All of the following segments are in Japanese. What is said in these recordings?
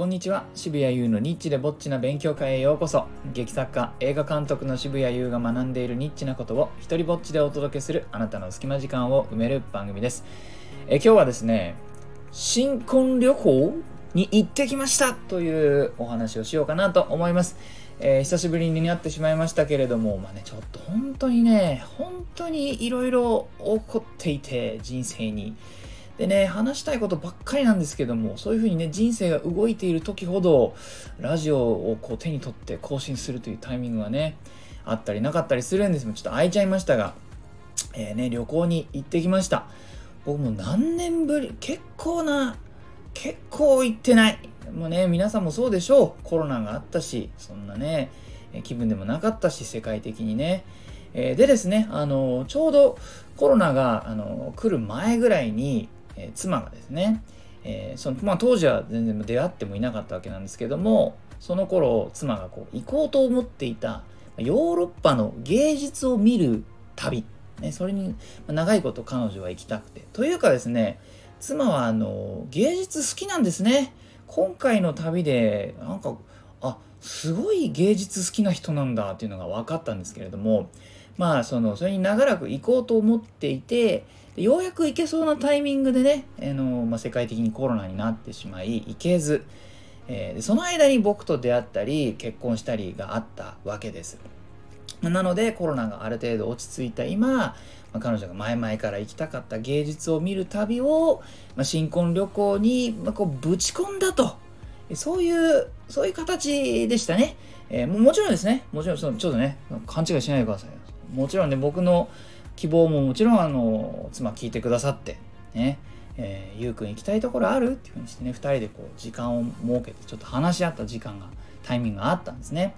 こんにちは。渋谷優のニッチでぼっちな勉強会へようこそ。劇作家映画監督の渋谷優が学んでいるニッチなことを一人ぼっちでお届けするあなたの隙間時間を埋める番組です。え今日はですね新婚旅行に行ってきました。というお話をしようかなと思います。えー、久しぶりに会ってしまいましたけれども、まあね、ちょっと本当にね、本当にいろいろ起こっていて、人生に。でね、話したいことばっかりなんですけども、そういうふうにね、人生が動いている時ほど、ラジオをこう手に取って更新するというタイミングがね、あったりなかったりするんですもちょっと空いちゃいましたが、えー、ね、旅行に行ってきました。僕も何年ぶり、結構な、結構行ってない。もうね、皆さんもそうでしょう。コロナがあったし、そんなね、気分でもなかったし、世界的にね。えー、でですね、あの、ちょうどコロナが、あの、来る前ぐらいに、え、妻がですね、え、そのまあ、当時は全然出会ってもいなかったわけなんですけどもその頃妻がこう行こうと思っていたヨーロッパの芸術を見る旅、ね、それに長いこと彼女は行きたくて。というかですね妻はあの芸術好きなんですね。今回の旅でなんかあすごい芸術好きな人なんだっていうのが分かったんですけれどもまあそのそれに長らく行こうと思っていてようやく行けそうなタイミングでね、あのまあ、世界的にコロナになってしまい行けず、えー、でその間に僕と出会ったり結婚したりがあったわけです。なのでコロナがある程度落ち着いた今、ま、彼女が前々から行きたかった芸術を見る旅を、ま、新婚旅行に、ま、こうぶち込んだとそういうそういう形でしたね。えー、もちろんですねもちろんそのちょっとね勘違いしないでください。もちろんね僕の希望ももちろんあの妻聞いてくださってねえー、ゆうくん行きたいところあるっていうふうにしてね2人でこう時間を設けてちょっと話し合った時間がタイミングがあったんですね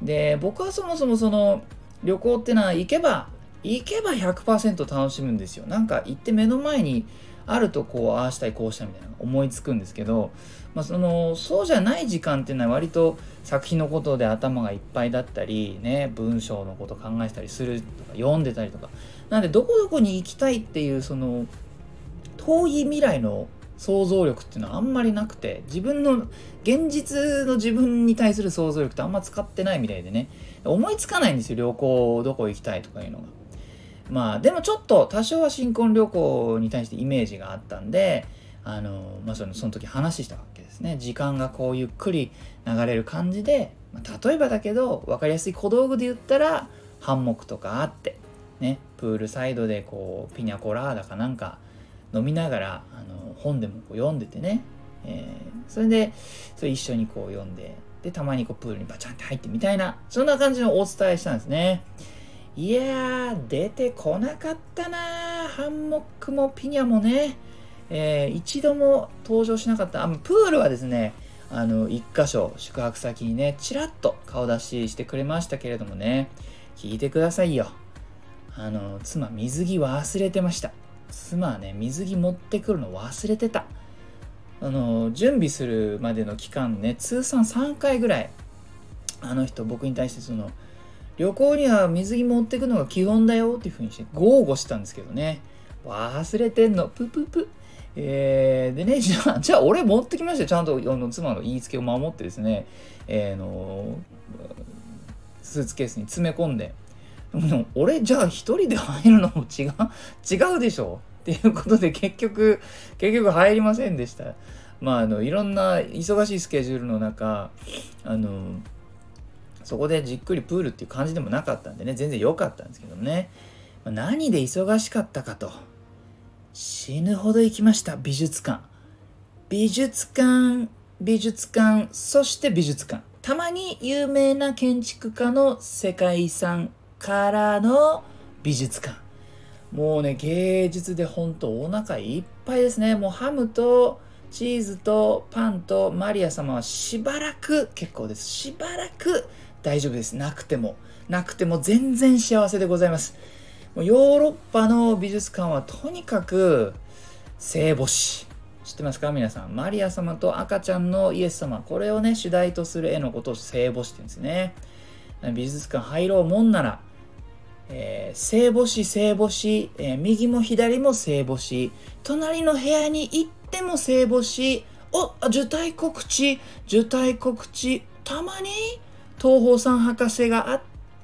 で僕はそもそもその旅行ってのは行けば行けば100%楽しむんですよなんか行って目の前にあるとこうああしたいこうしたいみたいなのが思いつくんですけど、まあ、そのそうじゃない時間っていうのは割と作品のことで頭がいっぱいだったりね文章のこと考えたりするとか読んでたりとか。なんでどこどこに行きたいっていうその遠い未来の想像力っていうのはあんまりなくて自分の現実の自分に対する想像力ってあんま使ってないみたいでね。思いつかないんですよ旅行どこ行きたいとかいうのが。まあでもちょっと多少は新婚旅行に対してイメージがあったんであの、まあ、そのその時話した。ね時間がこうゆっくり流れる感じで、ま、例えばだけど分かりやすい小道具で言ったらハンモックとかあってねプールサイドでこうピニャコラーダかなんか飲みながらあの本でもこう読んでてね、えー、それでそれ一緒にこう読んででたまにこうプールにバチャンって入ってみたいなそんな感じのお伝えしたんですね。いやー、出てこなかったなハンモックもピニャもね、えー、一度も登場しなかった。あプールはですね、あの、一箇所、宿泊先にね、ちらっと顔出ししてくれましたけれどもね、聞いてくださいよ。あの、妻、水着忘れてました。妻はね、水着持ってくるの忘れてた。あの、準備するまでの期間ね、通算3回ぐらい、あの人、僕に対してその、旅行には水着持ってくのが基本だよっていうふうにして豪語したんですけどね。忘れてんの。プププ。えー、でね、じゃあ、じゃあ俺持ってきましたよ。ちゃんとあの妻の言いつけを守ってですね、えー、のスーツケースに詰め込んで、俺じゃあ一人で入るのも違う、違うでしょ？っていうことで結局、結局入りませんでした。まあ、あの、いろんな忙しいスケジュールの中、あの、そこでじっくりプールっていう感じでもなかったんでね、全然良かったんですけどもね。何で忙しかったかと。死ぬほど行きました、美術館。美術館、美術館、そして美術館。たまに有名な建築家の世界遺産からの美術館。もうね、芸術でほんとお腹いっぱいですね。もうハムとチーズとパンとマリア様はしばらく結構です。しばらく大丈夫です。なくても。なくても全然幸せでございます。もうヨーロッパの美術館はとにかく聖母子。知ってますか？皆さん。マリア様と赤ちゃんのイエス様。これをね、主題とする絵のことを聖母子って言うんですね。美術館入ろうもんなら、えー、聖母子、聖母子、えー、右も左も聖母子、隣の部屋に行っても聖母子、お受胎告知受胎告知たまに東方三博士があっ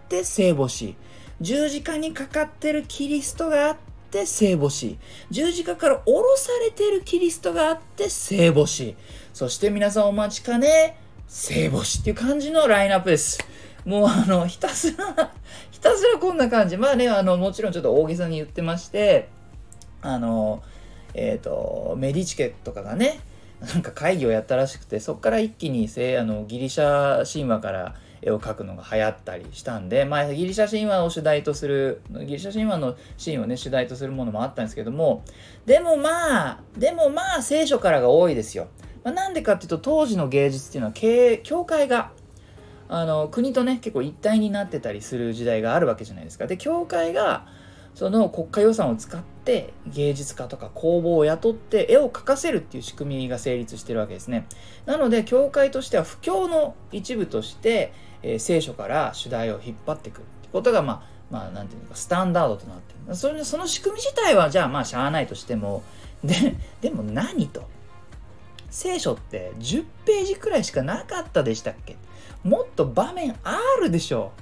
て聖母子十字架にかかってるキリストがあって聖母子。十字架から降ろされてるキリストがあって聖母子。そして皆さんお待ちかね聖母子。っていう感じのラインナップです。もうあのひたすら ひたすらこんな感じ。まあねあのもちろんちょっと大げさに言ってましてあのえっ、ー、とメディチケとかがねなんか会議をやったらしくてそこから一気にせあのギリシャ神話から絵を描くのが流行ったりしたんで、まあ、ギリシャ神話を主題とするギリシャ神話のシーンをね主題とするものもあったんですけどもでもまあでもまあ聖書からが多いですよ。まあ、なんでかっていうと当時の芸術っていうのは教会があの国とね結構一体になってたりする時代があるわけじゃないですか。で教会がその国家予算を使って芸術家とか工房を雇って絵を描かせるっていう仕組みが成立してるわけですね。なので教会としては布教の一部として、えー、聖書から主題を引っ張っていくってことがまあまあなんていうのかスタンダードとなってる。それでその仕組み自体はじゃあまあしゃあないとしても ででも何と？聖書って10ページくらいしかなかったでしたっけ？もっと場面あるでしょ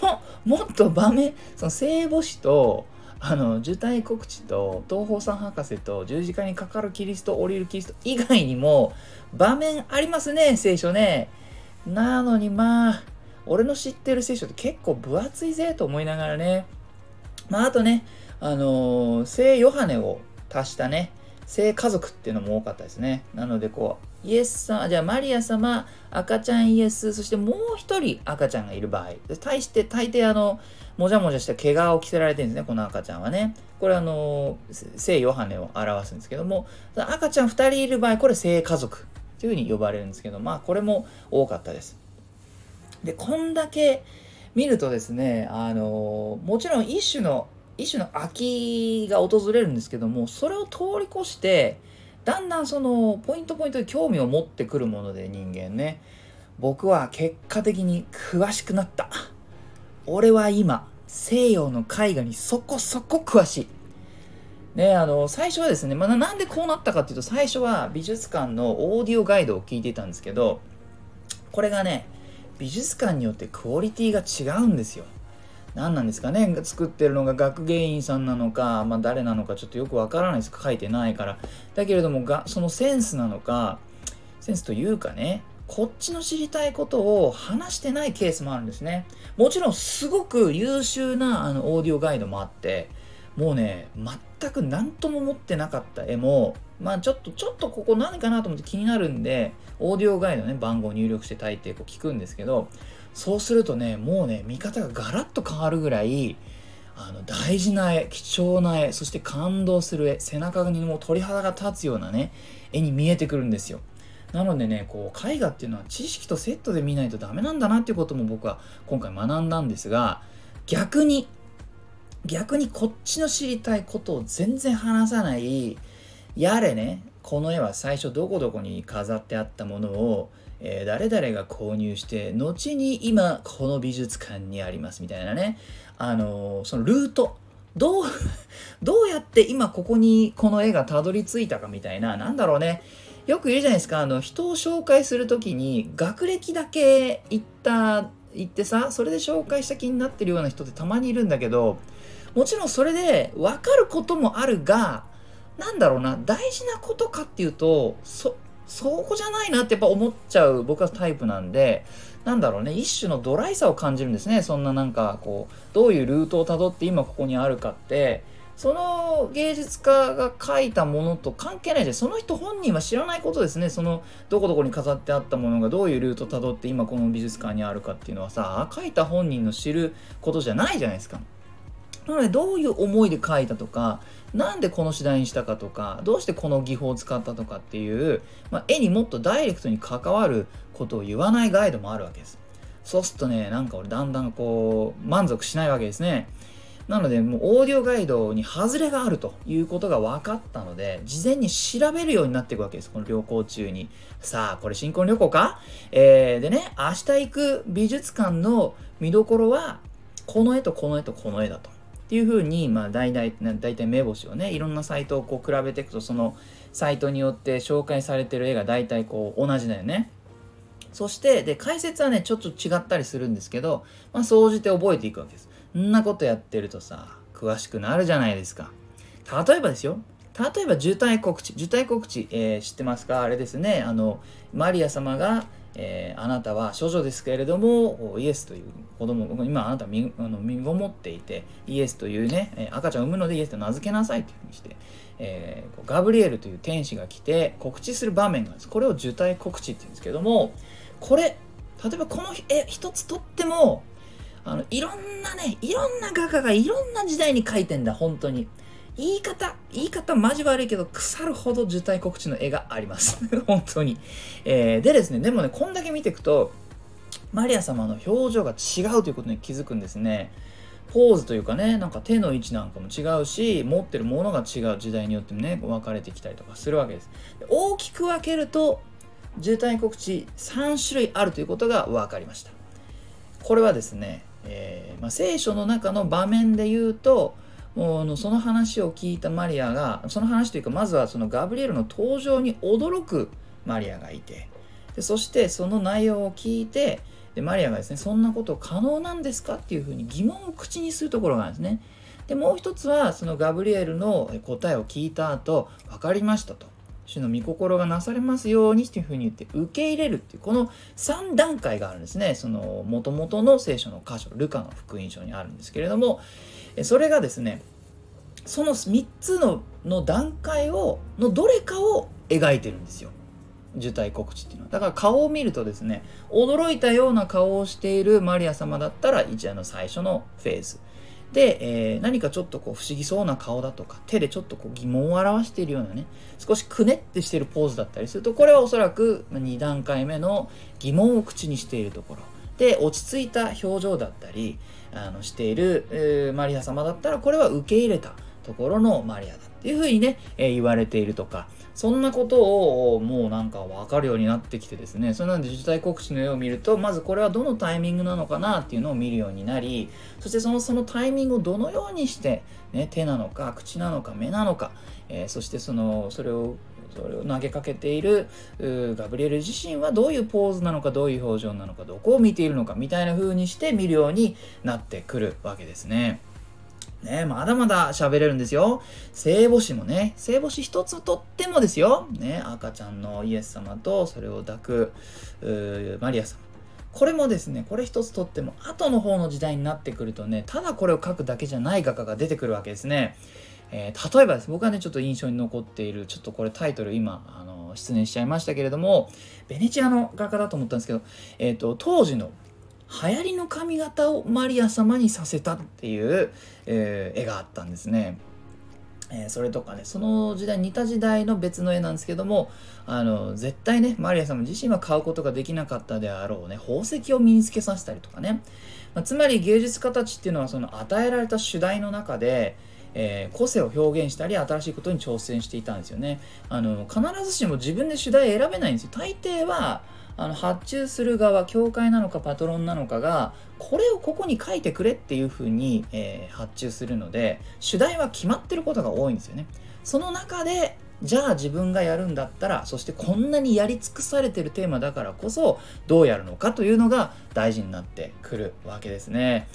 ももっと場面その聖母子とあの受胎告知と東方三博士と十字架にかかるキリスト降りるキリスト以外にも場面ありますね聖書ね。なのにまあ俺の知ってる聖書って結構分厚いぜと思いながらね。まああとねあのー、聖ヨハネを足したね。聖家族っていうのも多かったですね。なのでこうイエスさん、じゃあマリア様、赤ちゃんイエス、そしてもう一人赤ちゃんがいる場合、対して大抵あの、もじゃもじゃした毛皮を着せられてるんですね、この赤ちゃんはね。これあの、聖ヨハネを表すんですけども、赤ちゃん2人いる場合、これ聖家族というふうに呼ばれるんですけど、まあこれも多かったです。で、こんだけ見るとですね、あの、もちろん一種の、一種の秋が訪れるんですけども、それを通り越して、だんだんそのポイントポイントで興味を持ってくるもので人間ね。僕は結果的に詳しくなった。俺は今西洋の絵画にそこそこ詳しい。ねあの最初はですね、まあ、なんでこうなったかっていうと最初は美術館のオーディオガイドを聞いていたんですけどこれがね美術館によってクオリティが違うんですよ。何なんですかね？作ってるのが学芸員さんなのか、まあ、誰なのかちょっとよくわからないです書いてないから。だけれどもがそのセンスなのかセンスというかねこっちの知りたいことを話してないケースもあるんですね。もちろんすごく優秀なあのオーディオガイドもあってもうね全く何とも持ってなかった絵もまあちょっとちょっとここ何かなと思って気になるんでオーディオガイドね番号を入力して大抵こう聞くんですけどそうするとねもうね見方がガラッと変わるぐらいあの大事な絵貴重な絵そして感動する絵背中にもう鳥肌が立つようなね絵に見えてくるんですよ。なのでねこう絵画っていうのは知識とセットで見ないとダメなんだなっていうことも僕は今回学んだんですが逆に逆にこっちの知りたいことを全然話さないやれねこの絵は最初どこどこに飾ってあったものをえー、誰々が購入して後に今この美術館にありますみたいなね。あのー、そのルート。どう どうやって今ここにこの絵がたどり着いたかみたいな。なんだろうね。よく言うじゃないですか。あの人を紹介する時に学歴だけ言った言ってさそれで紹介した気になってるような人ってたまにいるんだけどもちろんそれで分かることもあるがなんだろうな大事なことかっていうとそそこじゃないなってやっぱ思っちゃう僕はタイプなんで、なんだろうね、一種のドライさを感じるんですね。そんななんかこう、どういうルートをたどって今ここにあるかって、その芸術家が描いたものと関係ないじゃん。その人本人は知らないことですね。そのどこどこに飾ってあったものがどういうルートをたどって今この美術館にあるかっていうのはさ、描いた本人の知ることじゃないじゃないですか。なのでどういう思いで描いたとかなんでこの次第にしたかとかどうしてこの技法を使ったとかっていう、まあ、絵にもっとダイレクトに関わることを言わないガイドもあるわけです。そうするとねなんか俺だんだんこう満足しないわけですね。なのでもうオーディオガイドに外れがあるということが分かったので事前に調べるようになっていくわけですこの旅行中に。さあこれ新婚旅行か？えー、でね明日行く美術館の見どころはこの絵とこの絵とこの絵だと。っていうふうに、まあ、大体大体目星をねいろんなサイトをこう比べていくとそのサイトによって紹介されてる絵が大体こう同じだよね。そしてで解説はねちょっと違ったりするんですけど、まあ、総じて覚えていくわけです。んなことやってるとさ詳しくなるじゃないですか。例えばですよ例えば受胎告知受胎告知、えー、知ってますか？あれですねあのマリア様がえー、あなたは処女ですけれどもイエスという子供今あなた身あの身ごもっていてイエスというね赤ちゃんを産むのでイエスと名付けなさいというふうにして、えー、ガブリエルという天使が来て告知する場面があるんですこれを受胎告知っていうんですけどもこれ例えばこの絵一つとってもあのいろんなねいろんな画家がいろんな時代に描いてんだ本当に。言い方、言い方マジ悪いけど、腐るほど受胎告知の絵があります。本当に。えー、でですね、でもね、こんだけ見ていくと、マリア様の表情が違うということに気づくんですね。ポーズというかね、なんか手の位置なんかも違うし、持ってるものが違う時代によってもね、分かれてきたりとかするわけです。大きく分けると、渋滞告知3種類あるということが分かりました。これはですね、えー、まあ、聖書の中の場面で言うと、もうその話を聞いたマリアがその話というかまずはそのガブリエルの登場に驚くマリアがいてでそしてその内容を聞いてでマリアがですねそんなこと可能なんですか？っていうふうに疑問を口にするところがあるんですね。でもう一つはそのガブリエルの答えを聞いた後分かりましたと主の御心がなされますようにというふうに言って受け入れるっていうこの3段階があるんですね。その元々の聖書の箇所ルカの福音書にあるんですけれどもそれがですねその3つのの段階をのどれかを描いてるんですよ。受胎告知っていうのは。だから顔を見るとですね驚いたような顔をしているマリア様だったら一夜の最初のフェーズ。で、えー、何かちょっとこう不思議そうな顔だとか手でちょっとこう疑問を表しているようなね少しくねってしてるポーズだったりするとこれはおそらく2段階目の疑問を口にしているところ。で落ち着いた表情だったりあのしている、えー、マリア様だったらこれは受け入れたところのマリアだっていうふうにね、えー、言われているとかそんなことをもうなんか分かるようになってきてですねそれなんで自治体告知の絵を見るとまずこれはどのタイミングなのかなっていうのを見るようになりそしてそのそのタイミングをどのようにして、ね、手なのか口なのか目なのか、えー、そしてそのそれをそれを投げかけているガブリエル自身はどういうポーズなのかどういう表情なのかどこを見ているのかみたいな風にして見るようになってくるわけですね。ね、まだまだ喋れるんですよ。聖母子もね、聖母子一つとってもですよ。ね、赤ちゃんのイエス様とそれを抱くマリア様。これもですね、これ一つとっても、後の方の時代になってくるとね、ただこれを書くだけじゃない画家が出てくるわけですね。えー、例えばです僕はねちょっと印象に残っているちょっとこれタイトル今あの失念しちゃいましたけれどもベネチアの画家だと思ったんですけど、えーと、当時の流行りの髪型をマリア様にさせたっていう、えー、絵があったんですね。えー、それとかねその時代似た時代の別の絵なんですけどもあの絶対ねマリア様自身は買うことができなかったであろうね宝石を身につけさせたりとかね、まあ、つまり芸術家たちっていうのはその与えられた主題の中でえー、個性を表現したり新しいことに挑戦していたんですよね。あの必ずしも自分で主題選べないんですよ。大抵はあの発注する側教会なのかパトロンなのかがこれをここに書いてくれっていうふうに、えー、発注するので主題は決まってることが多いんですよね。その中でじゃあ自分がやるんだったらそしてこんなにやり尽くされてるテーマだからこそどうやるのかというのが大事になってくるわけですね。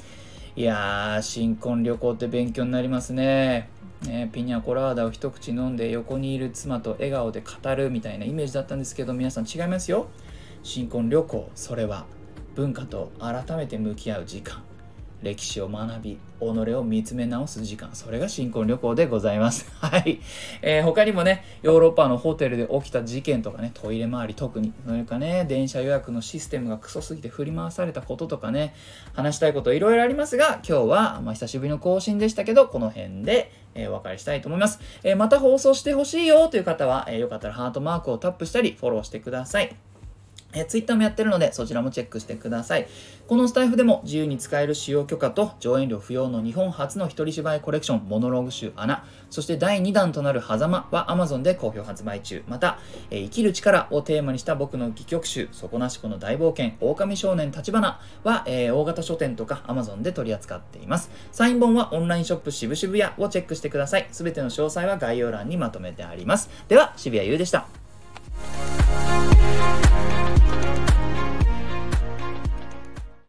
いやー、新婚旅行って勉強になりますね。ね、ピニャコラーダを一口飲んで横にいる妻と笑顔で語るみたいなイメージだったんですけど皆さん違いますよ新婚旅行それは文化と改めて向き合う時間歴史を学び、己を見つめ直す時間、それが新婚旅行でございます。はい。えー、他にもね、ヨーロッパのホテルで起きた事件とかね、トイレ周り特に、それかね、電車予約のシステムがクソすぎて振り回されたこととかね、話したいこといろいろありますが、今日は、まあ、久しぶりの更新でしたけど、この辺で、え、お別れしたいと思います。えー、また放送してほしいよという方は、えー、よかったらハートマークをタップしたり、フォローしてください。えー、ツイッターもやってるので、そちらもチェックしてください。このスタイフでも自由に使える使用許可と上演料不要の日本初の一人芝居コレクションモノローグ集穴、そして第2弾となる狭間は Amazon で好評発売中。また、えー、生きる力をテーマにした僕の戯曲集、底なしこの大冒険、狼少年立花は、えー、大型書店とか Amazon で取り扱っています。サイン本はオンラインショップ渋々屋をチェックしてください。すべての詳細は概要欄にまとめてあります。では、渋谷優でした。We'll